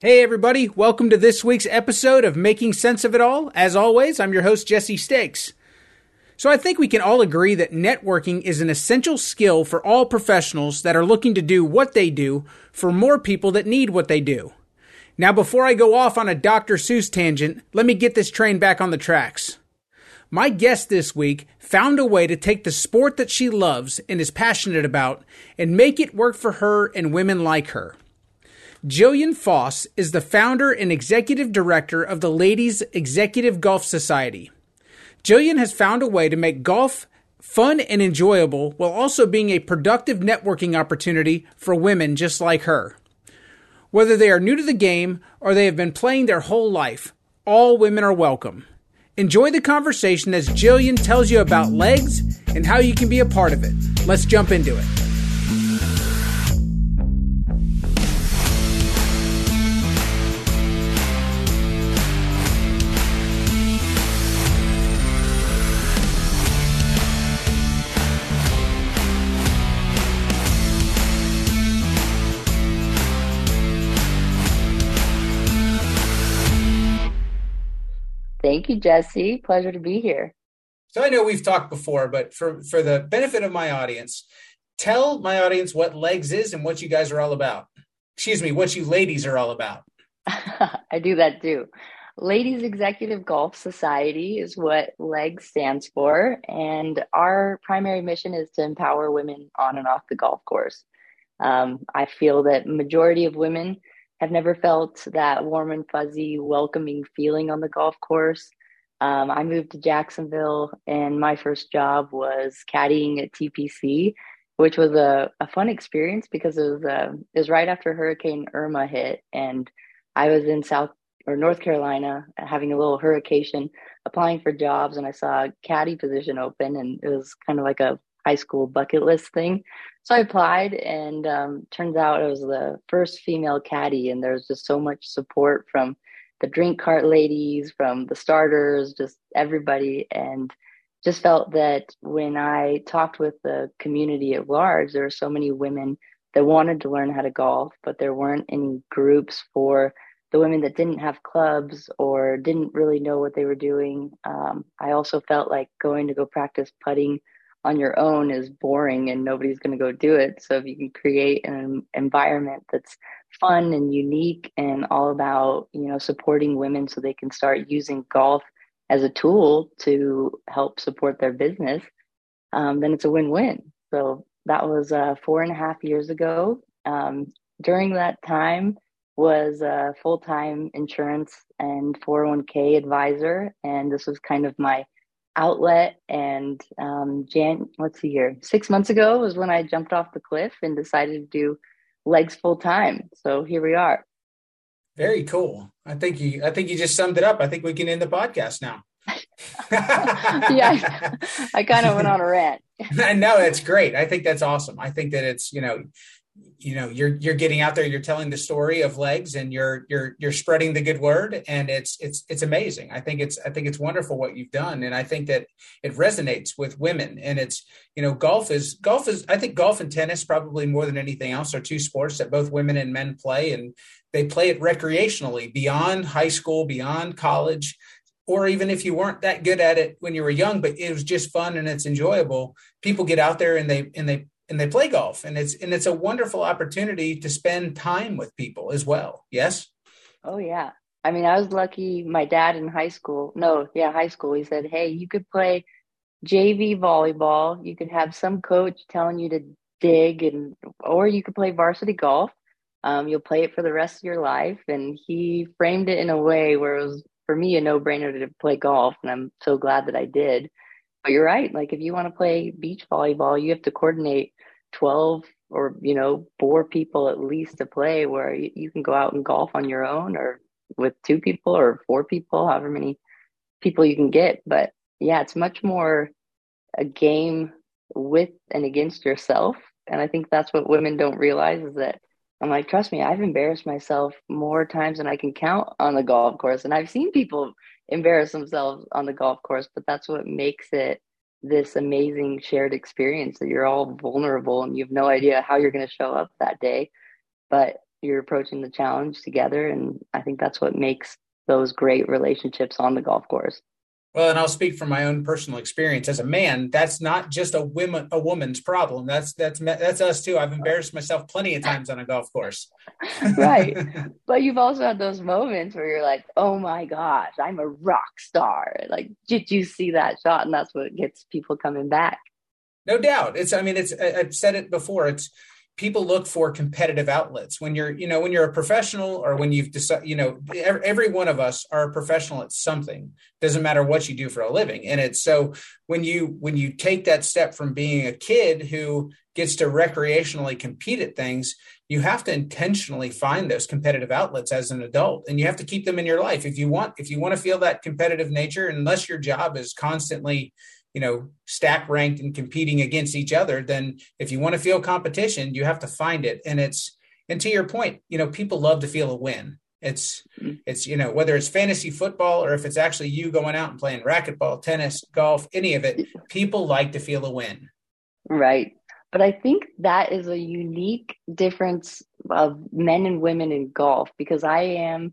Hey, everybody, welcome to this week's episode of Making Sense of It All. As always, I'm your host, Jesse Stakes. So, I think we can all agree that networking is an essential skill for all professionals that are looking to do what they do for more people that need what they do. Now, before I go off on a Dr. Seuss tangent, let me get this train back on the tracks. My guest this week found a way to take the sport that she loves and is passionate about and make it work for her and women like her. Jillian Foss is the founder and executive director of the Ladies Executive Golf Society. Jillian has found a way to make golf fun and enjoyable while also being a productive networking opportunity for women just like her. Whether they are new to the game or they have been playing their whole life, all women are welcome. Enjoy the conversation as Jillian tells you about legs and how you can be a part of it. Let's jump into it. You, Jesse. Pleasure to be here. So I know we've talked before, but for for the benefit of my audience, tell my audience what legs is and what you guys are all about. Excuse me, what you ladies are all about. I do that too. Ladies Executive Golf Society is what LEGS stands for, and our primary mission is to empower women on and off the golf course. Um, I feel that majority of women have never felt that warm and fuzzy, welcoming feeling on the golf course. Um, I moved to Jacksonville, and my first job was caddying at TPC, which was a, a fun experience because it was, uh, it was right after Hurricane Irma hit, and I was in South or North Carolina having a little hurricane, applying for jobs, and I saw a caddy position open, and it was kind of like a high school bucket list thing. So I applied, and um, turns out I was the first female caddy, and there was just so much support from the drink cart ladies, from the starters, just everybody, and just felt that when I talked with the community at large, there were so many women that wanted to learn how to golf, but there weren't any groups for the women that didn't have clubs or didn't really know what they were doing. Um, I also felt like going to go practice putting on your own is boring and nobody's going to go do it. So if you can create an environment that's fun and unique and all about, you know, supporting women so they can start using golf as a tool to help support their business, um, then it's a win-win. So that was uh, four and a half years ago. Um, during that time was a full-time insurance and 401k advisor. And this was kind of my outlet and um jan let's see here six months ago was when i jumped off the cliff and decided to do legs full time. So here we are. Very cool. I think you i think you just summed it up. I think we can end the podcast now. Yeah i, I kind of went on a rant. No that's great. I think that's awesome. I think that it's you know you know you're you're getting out there you're telling the story of legs and you're you're you're spreading the good word. And it's it's it's amazing. I think it's i think it's wonderful what you've done. And i think that it resonates with women. And it's you know golf is golf is i think golf and tennis probably more than anything else are two sports that both women and men play. And they play it recreationally beyond high school beyond college or even if you weren't that good at it when you were young but it was just fun and it's enjoyable. People get out there and they and they and they play golf and it's and it's a wonderful opportunity to spend time with people as well. Yes? Oh yeah. I mean i was lucky my dad in high school no yeah high school he said hey you could play jv volleyball. You could have some coach telling you to dig and or you could play varsity golf. Um, you'll play it for the rest of your life. And he framed it in a way where it was for me a no-brainer to play golf and i'm so glad that i did. But you're right like if you want to play beach volleyball you have to coordinate 12 or you know four people at least to play where you, you can go out and golf on your own or with two people or four people however many people you can get. But yeah it's much more a game with and against yourself. And i think that's what women don't realize is that i'm like trust me i've embarrassed myself more times than i can count on the golf course. And i've seen people embarrass themselves on the golf course but that's what makes it this amazing shared experience that you're all vulnerable and you have no idea how you're going to show up that day but you're approaching the challenge together. And I think that's what makes those great relationships on the golf course. Well, and I'll speak from my own personal experience as a man. That's not just a woman a woman's problem. That's that's that's us too. I've embarrassed myself plenty of times on a golf course. right, but you've also had those moments where you're like, "Oh my gosh, I'm a rock star!" Like, did you see that shot? And that's what gets people coming back. No doubt. It's. I mean, it's. I've said it before. It's people look for competitive outlets. When you're you know when you're a professional or when you've decided you know every one of us are a professional at something. Doesn't matter what you do for a living. And it's so when you when you take that step from being a kid who gets to recreationally compete at things you have to intentionally find those competitive outlets as an adult. And you have to keep them in your life. If you want if you want to feel that competitive nature unless your job is constantly you know stack ranked and competing against each other then if you want to feel competition you have to find it. And it's and to your point you know people love to feel a win. It's mm-hmm. it's you know whether it's fantasy football or if it's actually you going out and playing racquetball tennis golf any of it people like to feel a win. Right. But i think that is a unique difference of men and women in golf because i am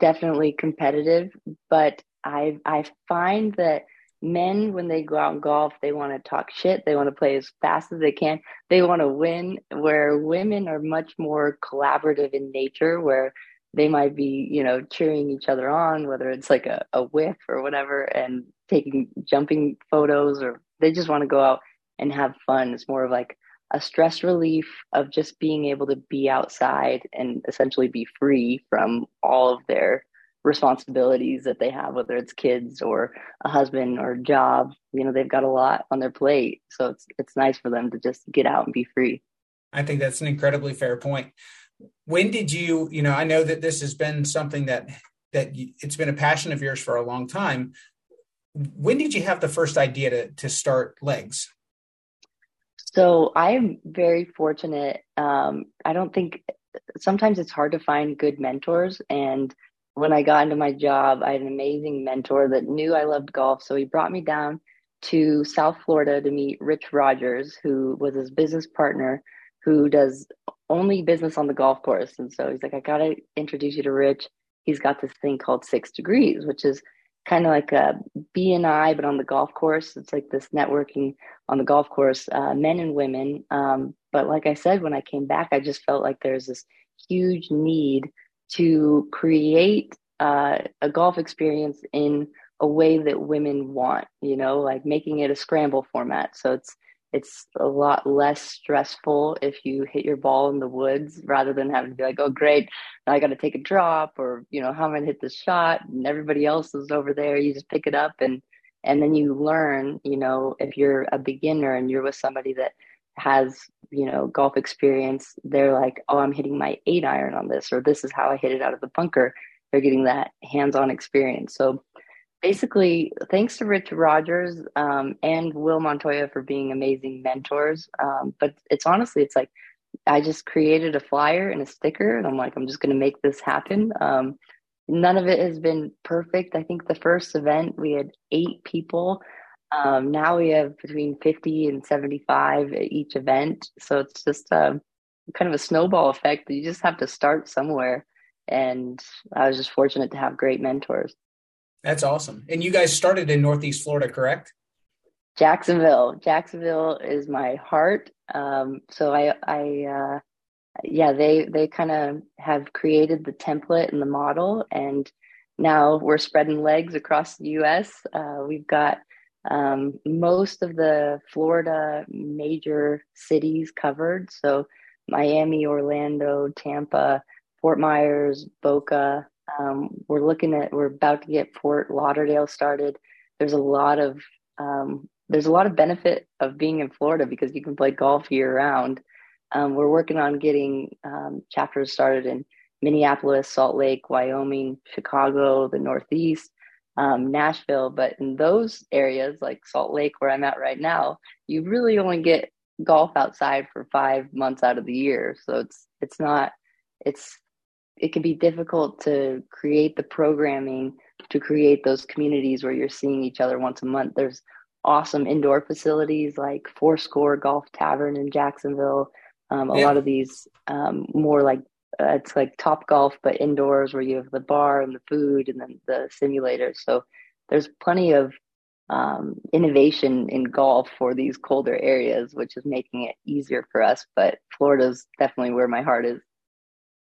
definitely competitive but i i find that men when they go out and golf they want to talk shit. They want to play as fast as they can. They want to win where women are much more collaborative in nature where they might be you know cheering each other on whether it's like a, a whiff or whatever and taking jumping photos or they just want to go out and have fun. It's more of like a stress relief of just being able to be outside and essentially be free from all of their responsibilities that they have, whether it's kids or a husband or a job. You know, they've got a lot on their plate, so it's it's nice for them to just get out and be free. I think that's an incredibly fair point. When did you, you know, I know that this has been something that that you, it's been a passion of yours for a long time. When did you have the first idea to to start legs? So I'm very fortunate. Um, I don't think sometimes it's hard to find good mentors and when I got into my job, I had an amazing mentor that knew I loved golf. So he brought me down to South Florida to meet Rich Rogers, who was his business partner, who does only business on the golf course. And so he's like, I got to introduce you to Rich. He's got this thing called Six Degrees, which is kind of like a BNI, but on the golf course. It's like this networking on the golf course, uh, men and women. Um, but like I said, when I came back, I just felt like there's this huge need to create uh, a golf experience in a way that women want you know like making it a scramble format. So it's it's a lot less stressful if you hit your ball in the woods rather than having to be like oh great now i got to take a drop or you know how am i to hit this shot? And everybody else is over there you just pick it up and and then you learn you know if you're a beginner and you're with somebody that has you know golf experience they're like oh i'm hitting my eight iron on this or this is how i hit it out of the bunker. They're getting that hands-on experience. So basically thanks to rich rogers um, and will montoya for being amazing mentors um, but it's honestly it's like i just created a flyer and a sticker and i'm like i'm just going to make this happen. Um, none of it has been perfect. I think the first event we had eight people um, now we have between 50 and 75 at each event. So it's just a, um, kind of a snowball effect. You just have to start somewhere. And I was just fortunate to have great mentors. That's awesome. And you guys started in Northeast Florida, correct? Jacksonville. Jacksonville is my heart. Um, so I, I, uh, yeah, they, they kind of have created the template and the model and now we're spreading legs across the U.S. Uh, we've got um, most of the Florida major cities covered. So Miami, Orlando, Tampa, Fort Myers, Boca. Um, we're looking at, we're about to get Fort Lauderdale started. There's a lot of, um, there's a lot of benefit of being in Florida because you can play golf year round. Um, we're working on getting um, chapters started in Minneapolis, Salt Lake, Wyoming, Chicago, the Northeast um, Nashville, but in those areas like Salt Lake, where I'm at right now, you really only get golf outside for five months out of the year. So it's it's not it's it can be difficult to create the programming to create those communities where you're seeing each other once a month. There's awesome indoor facilities like Fourscore Golf Tavern in Jacksonville. Um, a yeah. lot of these um, more like uh, it's like top golf but indoors where you have the bar and the food and then the simulators so there's plenty of um, innovation in golf for these colder areas which is making it easier for us but florida's definitely where my heart is.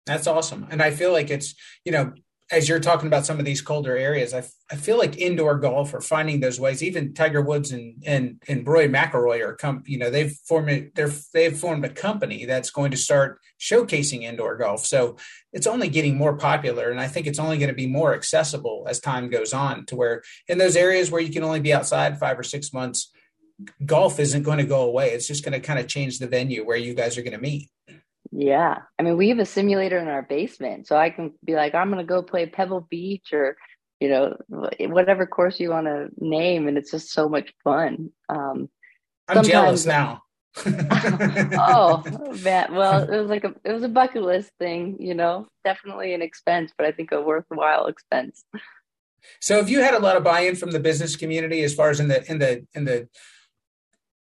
That's awesome. And i feel like it's you know as you're talking about some of these colder areas, I, feel like indoor golf or finding those ways. Even Tiger Woods and and and Rory McIlroy are come. You know, they've formed they're they've formed a company that's going to start showcasing indoor golf. So it's only getting more popular, and I think it's only going to be more accessible as time goes on. To where in those areas where you can only be outside five or six months, golf isn't going to go away. It's just going to kind of change the venue where you guys are going to meet. Yeah. I mean, we have a simulator in our basement. So I can be like, I'm going to go play Pebble Beach or, you know, whatever course you want to name. And it's just so much fun. Um, I'm jealous now. oh man well it was like a it was a bucket list thing you know definitely an expense but i think a worthwhile expense so have you had a lot of buy-in from the business community as far as in the in the in the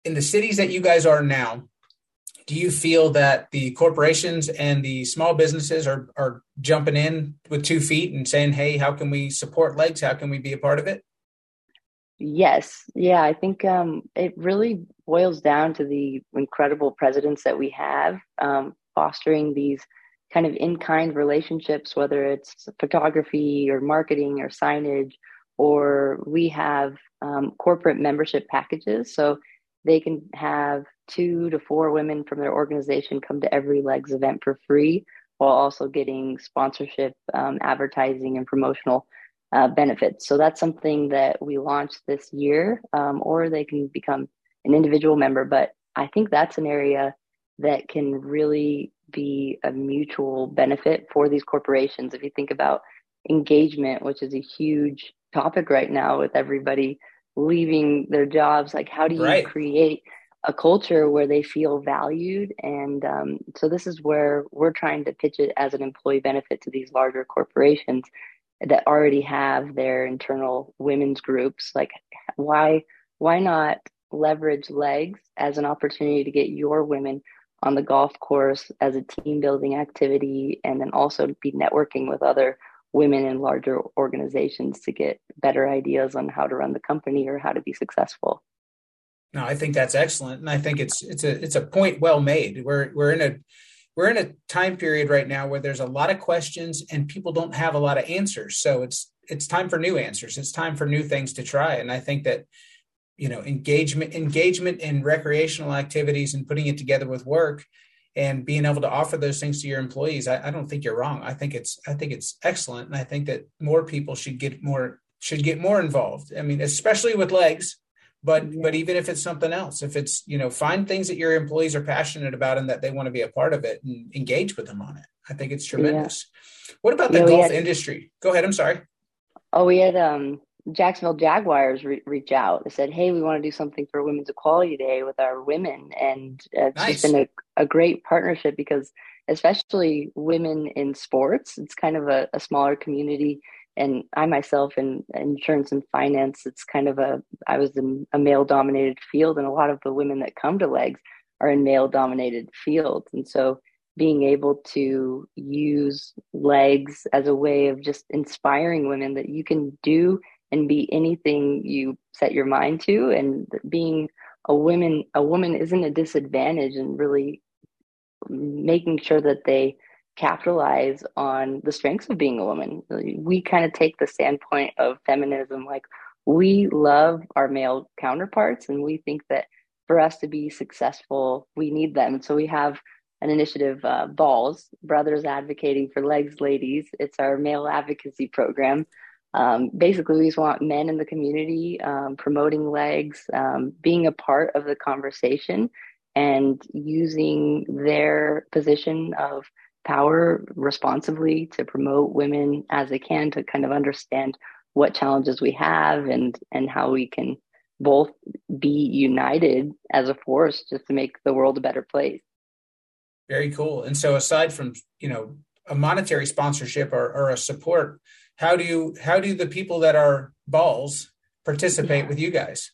in the cities that you guys are now do you feel that the corporations and the small businesses are are jumping in with two feet and saying, "Hey, how can we support legs? How can we be a part of it?" Yes, yeah, I think um, it really boils down to the incredible presidents that we have um, fostering these kind of in-kind relationships, whether it's photography or marketing or signage, or we have um, corporate membership packages. So they can have two to four women from their organization come to every legs event for free while also getting sponsorship um, advertising and promotional uh, benefits so that's something that we launched this year um, or they can become an individual member but i think that's an area that can really be a mutual benefit for these corporations if you think about engagement which is a huge topic right now with everybody leaving their jobs like how do you right. create a culture where they feel valued and um, so this is where we're trying to pitch it as an employee benefit to these larger corporations that already have their internal women's groups like why why not leverage legs as an opportunity to get your women on the golf course as a team building activity and then also be networking with other women in larger organizations to get better ideas on how to run the company or how to be successful. No, I think that's excellent, and I think it's it's a it's a point well made. We're we're in a we're in a time period right now where there's a lot of questions and people don't have a lot of answers. So it's it's time for new answers. It's time for new things to try, and I think that you know engagement engagement in recreational activities and putting it together with work and being able to offer those things to your employees I, I, don't think you're wrong i think it's i think it's excellent and i think that more people should get more should get more involved i mean especially with legs but yeah. but even if it's something else if it's you know find things that your employees are passionate about and that they want to be a part of it and engage with them on it i think it's tremendous yeah. what about the yeah, golf had, industry go ahead i'm sorry oh we had um Jacksonville Jaguars re- reach out. They said, "Hey, we want to do something for Women's Equality Day with our women," and it's nice. just been a, a great partnership because, especially women in sports, it's kind of a, a smaller community. And I myself in insurance and finance, it's kind of a I was in a male dominated field, and a lot of the women that come to legs are in male dominated fields, and so being able to use legs as a way of just inspiring women that you can do and be anything you set your mind to and being a woman a woman isn't a disadvantage and really making sure that they capitalize on the strengths of being a woman. We kind of take the standpoint of feminism like we love our male counterparts and we think that for us to be successful we need them. So we have an initiative uh, balls brothers advocating for legs ladies. It's our male advocacy program. Um, basically, we just want men in the community um, promoting legs, um, being a part of the conversation, and using their position of power responsibly to promote women as they can to kind of understand what challenges we have and and how we can both be united as a force just to make the world a better place. Very cool. And so, aside from you know a monetary sponsorship or, or a support how do you how do the people that are balls participate yeah. with you guys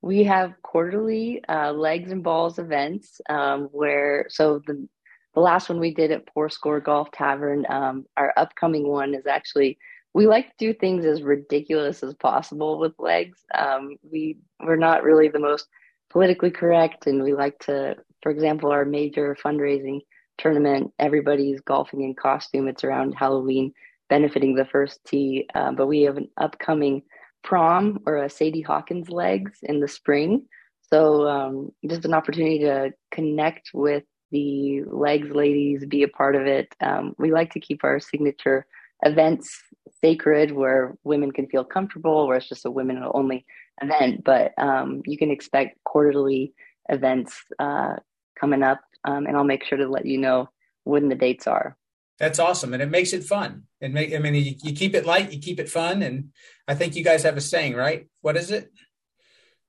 we have quarterly uh, legs and balls events um, where so the the last one we did at Fourscore Golf Tavern. Um, our upcoming one is actually we like to do things as ridiculous as possible with legs. Um, we we're not really the most politically correct, and we like to, for example, our major fundraising tournament, everybody's golfing in costume. It's around Halloween, benefiting the first tee. Uh, but we have an upcoming prom or a Sadie Hawkins legs in the spring. So um, just an opportunity to connect with the legs ladies, be a part of it. Um, we like to keep our signature events sacred where women can feel comfortable, where it's just a women only event. But um, you can expect quarterly events uh, coming up, um, and I'll make sure to let you know when the dates are. That's awesome, and it makes it fun. And make I mean, you, you keep it light, you keep it fun, and I think you guys have a saying, right? What is it?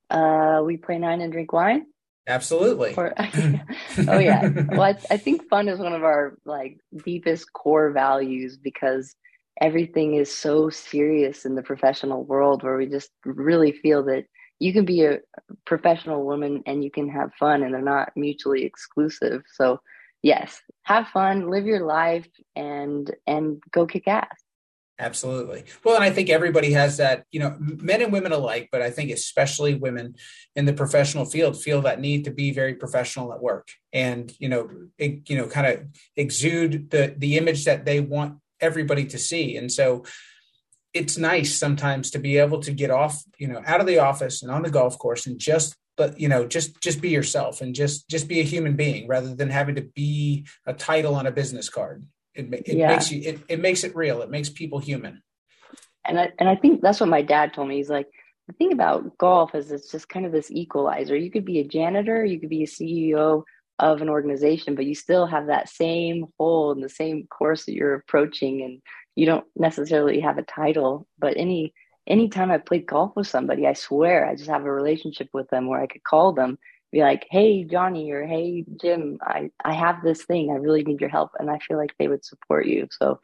Uh, we play nine and drink wine. Absolutely. Or, oh yeah. Well, I, I think fun is one of our like deepest core values because everything is so serious in the professional world where we just really feel that you can be a professional woman and you can have fun and they're not mutually exclusive so yes have fun live your life and and go kick ass absolutely well and i think everybody has that you know men and women alike but i think especially women in the professional field feel that need to be very professional at work and you know it, you know kind of exude the the image that they want everybody to see. And so it's nice sometimes to be able to get off, you know, out of the office and on the golf course and just but you know just just be yourself and just just be a human being rather than having to be a title on a business card it, it yeah. makes you it, it makes it real it makes people human and I, and I think that's what my dad told me he's like the thing about golf is it's just kind of this equalizer you could be a janitor you could be a ceo of an organization, but you still have that same hole in the same course that you're approaching, and you don't necessarily have a title. But any anytime I played golf with somebody, I swear I just have a relationship with them where I could call them, be like, "Hey Johnny" or "Hey Jim, I I have this thing. I really need your help," and I feel like they would support you. So,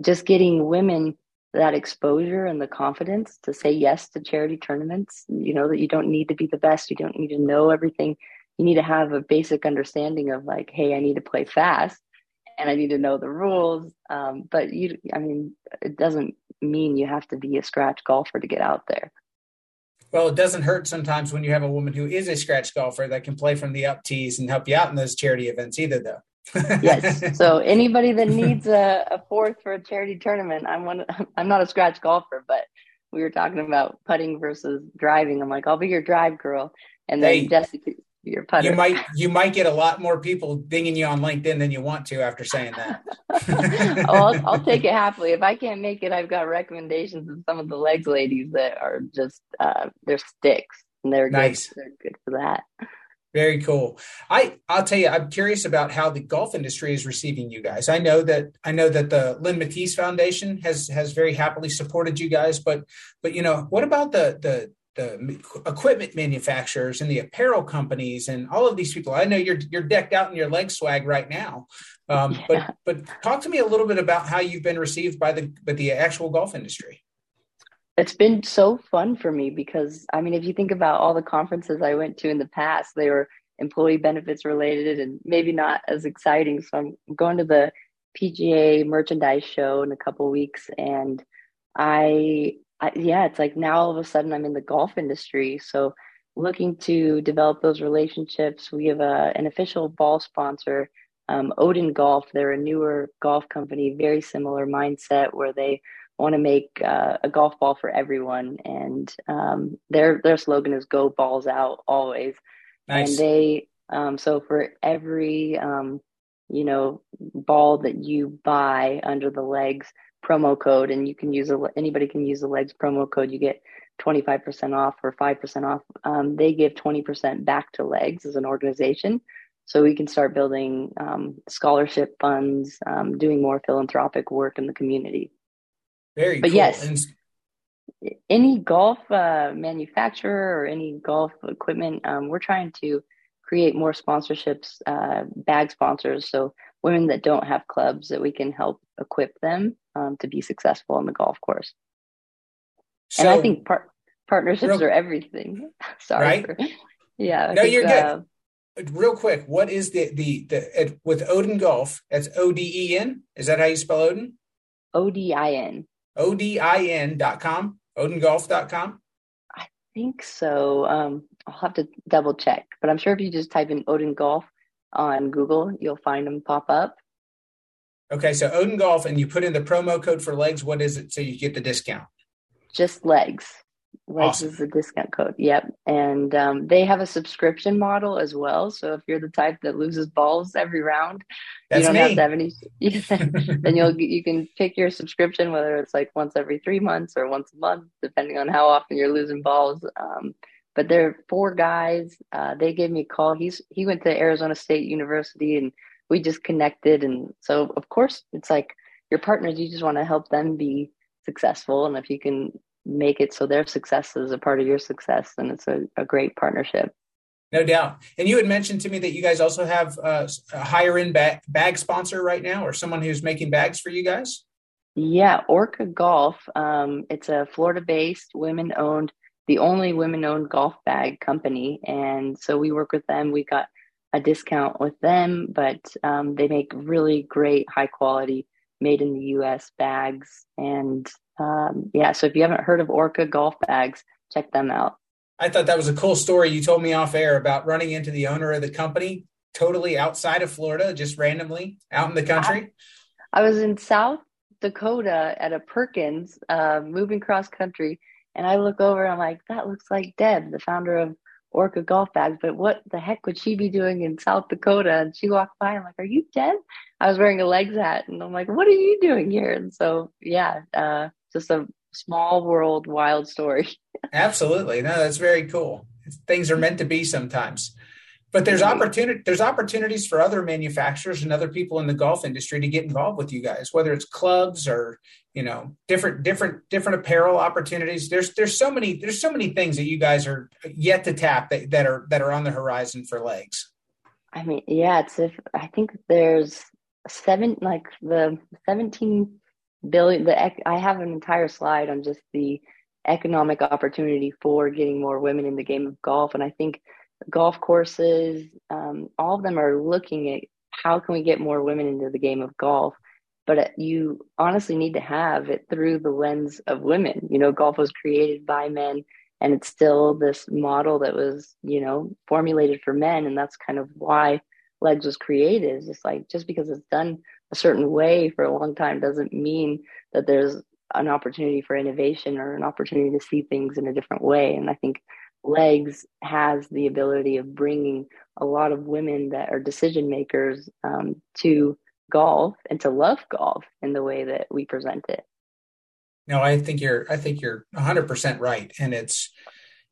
just getting women that exposure and the confidence to say yes to charity tournaments you know that you don't need to be the best you don't need to know everything you need to have a basic understanding of like, hey, I need to play fast and I need to know the rules. Um, but you, I mean, it doesn't mean you have to be a scratch golfer to get out there. Well, it doesn't hurt sometimes when you have a woman who is a scratch golfer that can play from the up tees and help you out in those charity events either, though. yes. So anybody that needs a, a, fourth for a charity tournament, I'm one. I'm not a scratch golfer, but we were talking about putting versus driving. I'm like, I'll be your drive girl, and then hey, Jessica your putter. You might you might get a lot more people dinging you on LinkedIn than you want to after saying that. oh, I'll, I'll, take it happily. If I can't make it, I've got recommendations of some of the legs ladies that are just uh, they're sticks and they're nice. Good, they're good for that. Very cool. I I'll tell you, I'm curious about how the golf industry is receiving you guys. I know that I know that the Lynn Matisse Foundation has has very happily supported you guys, but but you know, what about the the the equipment manufacturers and the apparel companies and all of these people. I know you're you're decked out in your leg swag right now, um, yeah. but but talk to me a little bit about how you've been received by the by the actual golf industry. It's been so fun for me because I mean, if you think about all the conferences I went to in the past, they were employee benefits related and maybe not as exciting. So I'm going to the PGA merchandise show in a couple weeks and I I, yeah, it's like now all of a sudden I'm in the golf industry. So looking to develop those relationships. We have a, an official ball sponsor, um, Odin Golf. They're a newer golf company, very similar mindset where they want to make uh, a golf ball for everyone. And um, their their slogan is "Go balls out always." Nice. And they um, so for every um, you know ball that you buy under the legs promo code and you can use a, anybody can use the legs promo code you get 25% off or 5% off. Um, they give 20% back to legs as an organization. So we can start building um, scholarship funds um, doing more philanthropic work in the community. Very but cool. yes and... any golf uh, manufacturer or any golf equipment um, we're trying to create more sponsorships uh, bag sponsors. So women that don't have clubs that we can help equip them um, to be successful on the golf course. So, and I think par- partnerships real, are everything. Sorry. Right? For, yeah. I no, think, you're good. Uh, real quick, what is the the the with Odin Golf? That's O D E N. Is that how you spell Odin? O D I N. O D I N dot com. OdinGolf.com. I think so. Um, I'll have to double check, but I'm sure if you just type in Odin Golf on Google, you'll find them pop up. Okay, so Odin Golf, and you put in the promo code for legs. What is it? So you get the discount. Just legs. Legs Awesome. is the discount code. Yep. And um, they have a subscription model as well. So if you're the type that loses balls every round, That's you don't me. have to have any. then you'll you can pick your subscription, whether it's like once every three months or once a month, depending on how often you're losing balls. Um, but there are four guys. Uh, they gave me a call. He's he went to Arizona State University, and we just connected. And so, of course, it's like your partners. You just want to help them be successful, and if you can make it so their success is a part of your success, then it's a, a great partnership. No doubt. And you had mentioned to me that you guys also have uh, a higher end bag, bag sponsor right now, or someone who's making bags for you guys. Yeah, Orca Golf. Um, it's a Florida-based, women-owned, the only women-owned golf bag company, and so we work with them. We got a discount with them, but um, they make really great, high-quality, made in the U.S. bags. And um, yeah, so if you haven't heard of Orca golf bags, check them out. I thought that was a cool story you told me off air about running into the owner of the company totally outside of Florida, just randomly out in the country. I was in South Dakota at a Perkins, uh, moving cross country, and I look over and I'm like, that looks like Deb, the founder of Orca Golf Bags, but what the heck would she be doing in South Dakota? And she walked by, I'm like, are you Deb? I was wearing a legs hat, and I'm like, what are you doing here? And so, yeah, uh, just a small world, wild story. Absolutely. No, that's very cool. Things are meant to be sometimes. But there's mm-hmm. Right. opportunity there's opportunities for other manufacturers and other people in the golf industry to get involved with you guys, whether it's clubs or, you know, different different different apparel opportunities. There's there's so many there's so many things that you guys are yet to tap that, that are that are on the horizon for legs. I mean, yeah, it's if I think there's seven, like the 17 billion, the I have an entire slide on just the economic opportunity for getting more women in the game of golf. And I think golf courses, um, all of them are looking at how can we get more women into the game of golf. But uh, you honestly need to have it through the lens of women. You know, golf was created by men and it's still this model that was you know formulated for men and that's kind of why legs was created it's just like just because it's done a certain way for a long time doesn't mean that there's an opportunity for innovation or an opportunity to see things in a different way and i think legs has the ability of bringing a lot of women that are decision makers um, to golf and to love golf in the way that we present it. No, I think you're I think you're 100% right. And it's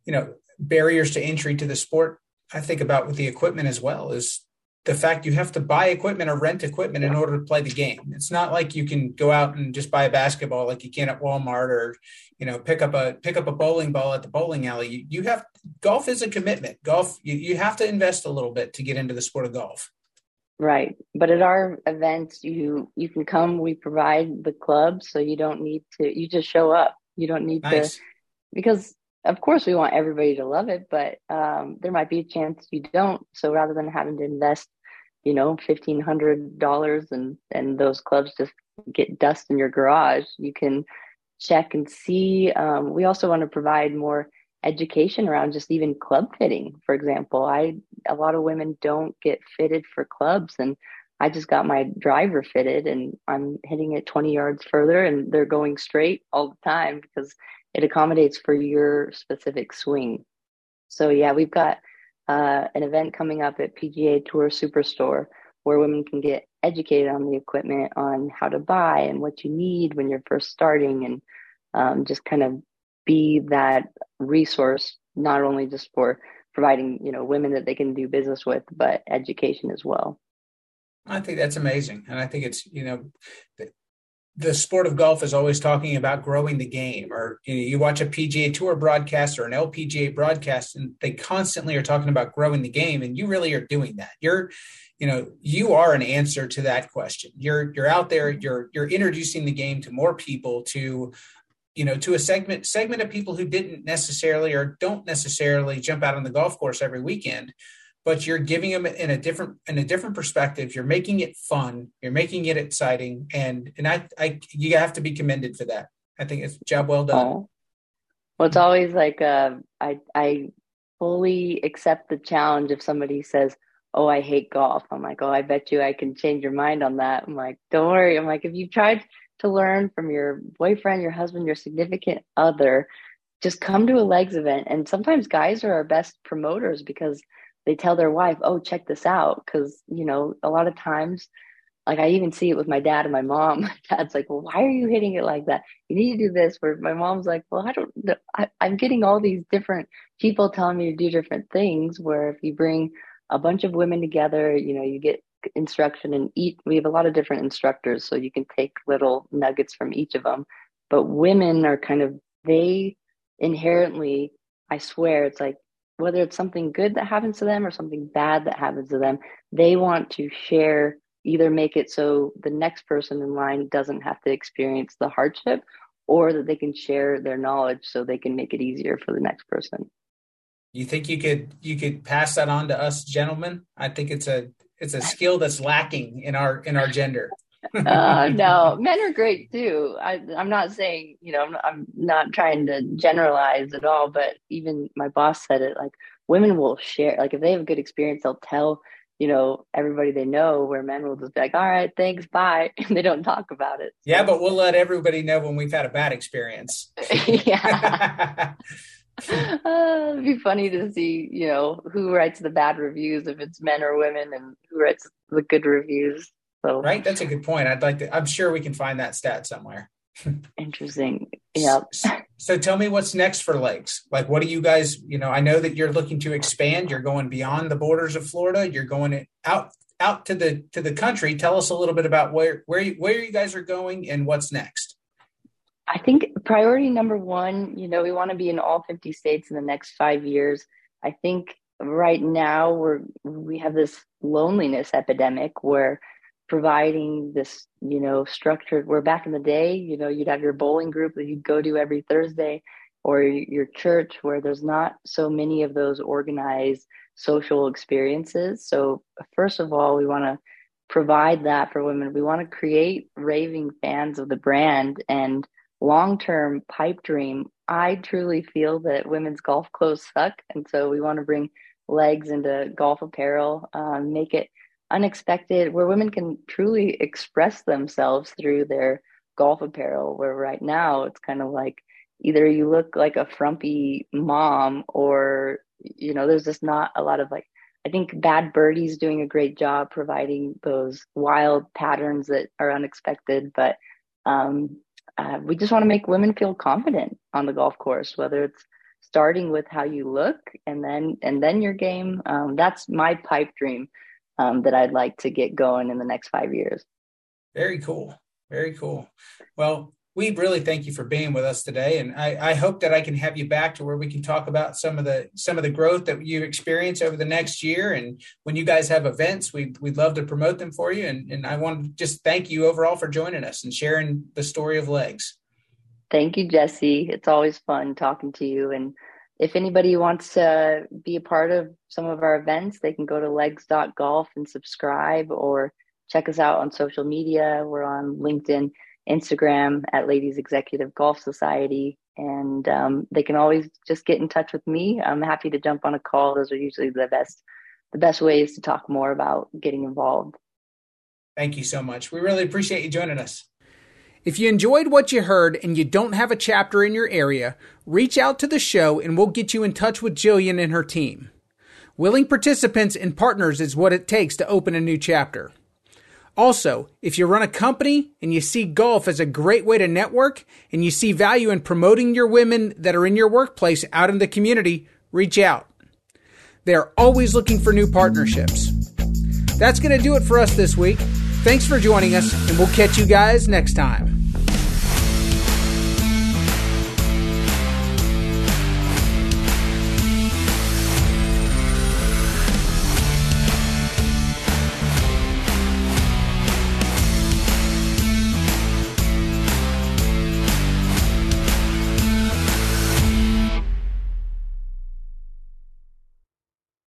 you know, barriers to entry to the sport I think about with the equipment as well is the fact you have to buy equipment or rent equipment in order to play the game. It's not like you can go out and just buy a basketball like you can at Walmart or you know pick up a pick up a bowling ball at the bowling alley. You, you have golf is a commitment. Golf you, you have to invest a little bit to get into the sport of golf. Right. But at our events, you you can come. We provide the club, so you don't need to. You just show up. You don't need Nice. to because, of course, we want everybody to love it, but um, there might be a chance you don't. So rather than having to invest, you know, fifteen hundred dollars and and those clubs just get dust in your garage, you can check and see. Um, we also want to provide more education around just even club fitting. For example, I a lot of women don't get fitted for clubs and I just got my driver fitted and I'm hitting it 20 yards further and they're going straight all the time because it accommodates for your specific swing. So yeah, we've got uh, an event coming up at PGA Tour Superstore where women can get educated on the equipment, on how to buy and what you need when you're first starting, and um, just kind of be that resource not only just for providing you know women that they can do business with, but education as well. I think that's amazing. And I think it's, you know, the, sport of golf is always talking about growing the game. Or you, know, you watch a PGA Tour broadcast or an LPGA broadcast, and they constantly are talking about growing the game. And you really are doing that. You're, you know, you are an answer to that question. You're you're out there. Mm-hmm. You're you're introducing the game to more people. To you know, to a segment segment of people who didn't necessarily or don't necessarily jump out on the golf course every weekend but you're giving them in a different in a different perspective. You're making it fun. You're making it exciting, and and I, I you have to be commended for that. I think it's job well done. Oh. Well, it's always like uh, I I fully accept the challenge if somebody says, "Oh, I hate golf." I'm like, "Oh, I bet you I can change your mind on that." I'm like, "Don't worry." I'm like, if you've tried to learn from your boyfriend, your husband, your significant other, just come to a legs event. And sometimes guys are our best promoters because they tell their wife, "Oh, check this out," because you know a lot of times, like I even see it with my dad and my mom. My dad's like, "Well, why are you hitting it like that? You need to do this." Where my mom's like, "Well, I don't. I, I'm getting all these different people telling me to do different things. Where if you bring a bunch of women together, you know, you get instruction and eat. We have a lot of different instructors, so you can take little nuggets from each of them. But women are kind of they inherently. I swear, it's like whether it's something good that happens to them or something bad that happens to them, they want to share, either make it so the next person in line doesn't have to experience the hardship or that they can share their knowledge so they can make it easier for the next person. You think you could you could pass that on to us gentlemen? I think it's a it's a skill that's lacking in our in our gender. Uh, no, men are great too. I, am not saying, you know, I'm, I'm not trying to generalize at all, but even my boss said it like women will share, like if they have a good experience, they'll tell, you know, everybody they know, where men will just be like, all right, thanks, bye. And they don't talk about it. So. Yeah, but we'll let everybody know when we've had a bad experience. yeah. uh, it'd be funny to see, you know, who writes the bad reviews, if it's men or women, and who writes the good reviews. So, right, that's a good point. I'd like to. I'm sure we can find that stat somewhere. Interesting. Yeah. So, so tell me what's next for legs. Like, what do you guys? You know, I know that you're looking to expand. You're going beyond the borders of Florida. You're going out out to the to the country. Tell us a little bit about where where you, where you guys are going and what's next. I think priority number one. You know, we want to be in all 50 states in the next five years. I think right now we're we have this loneliness epidemic where providing this, you know, structured where back in the day, you know, you'd have your bowling group that you'd go to every Thursday or your church where there's not so many of those organized social experiences. So first of all, we want to provide that for women. We want to create raving fans of the brand and long-term pipe dream. I truly feel that women's golf clothes suck. And so we want to bring legs into golf apparel, um, make it unexpected where women can truly express themselves through their golf apparel where right now it's kind of like either you look like a frumpy mom or you know there's just not a lot of like i think bad birdie's doing a great job providing those wild patterns that are unexpected but um, uh, we just want to make women feel confident on the golf course whether it's starting with how you look and then and then your game. Um, that's my pipe dream um, that I'd like to get going in the next five years. Very cool. Very cool. Well, we really thank you for being with us today, and I, I, hope that I can have you back to where we can talk about some of the some of the growth that you experience over the next year. And when you guys have events, we we'd love to promote them for you. And and I want to just thank you overall for joining us and sharing the story of legs. Thank you, Jesse. It's always fun talking to you, and if anybody wants to be a part of some of our events, they can go to legs.golf and subscribe or check us out on social media. We're on LinkedIn, Instagram at Ladies Executive Golf Society. And um, they can always just get in touch with me. I'm happy to jump on a call. Those are usually the best, the best ways to talk more about getting involved. Thank you so much. We really appreciate you joining us. If you enjoyed what you heard and you don't have a chapter in your area, reach out to the show and we'll get you in touch with Jillian and her team. Willing participants and partners is what it takes to open a new chapter. Also, if you run a company and you see golf as a great way to network and you see value in promoting your women that are in your workplace out in the community, reach out. They're always looking for new partnerships. That's going to do it for us this week. Thanks for joining us, and we'll catch you guys next time.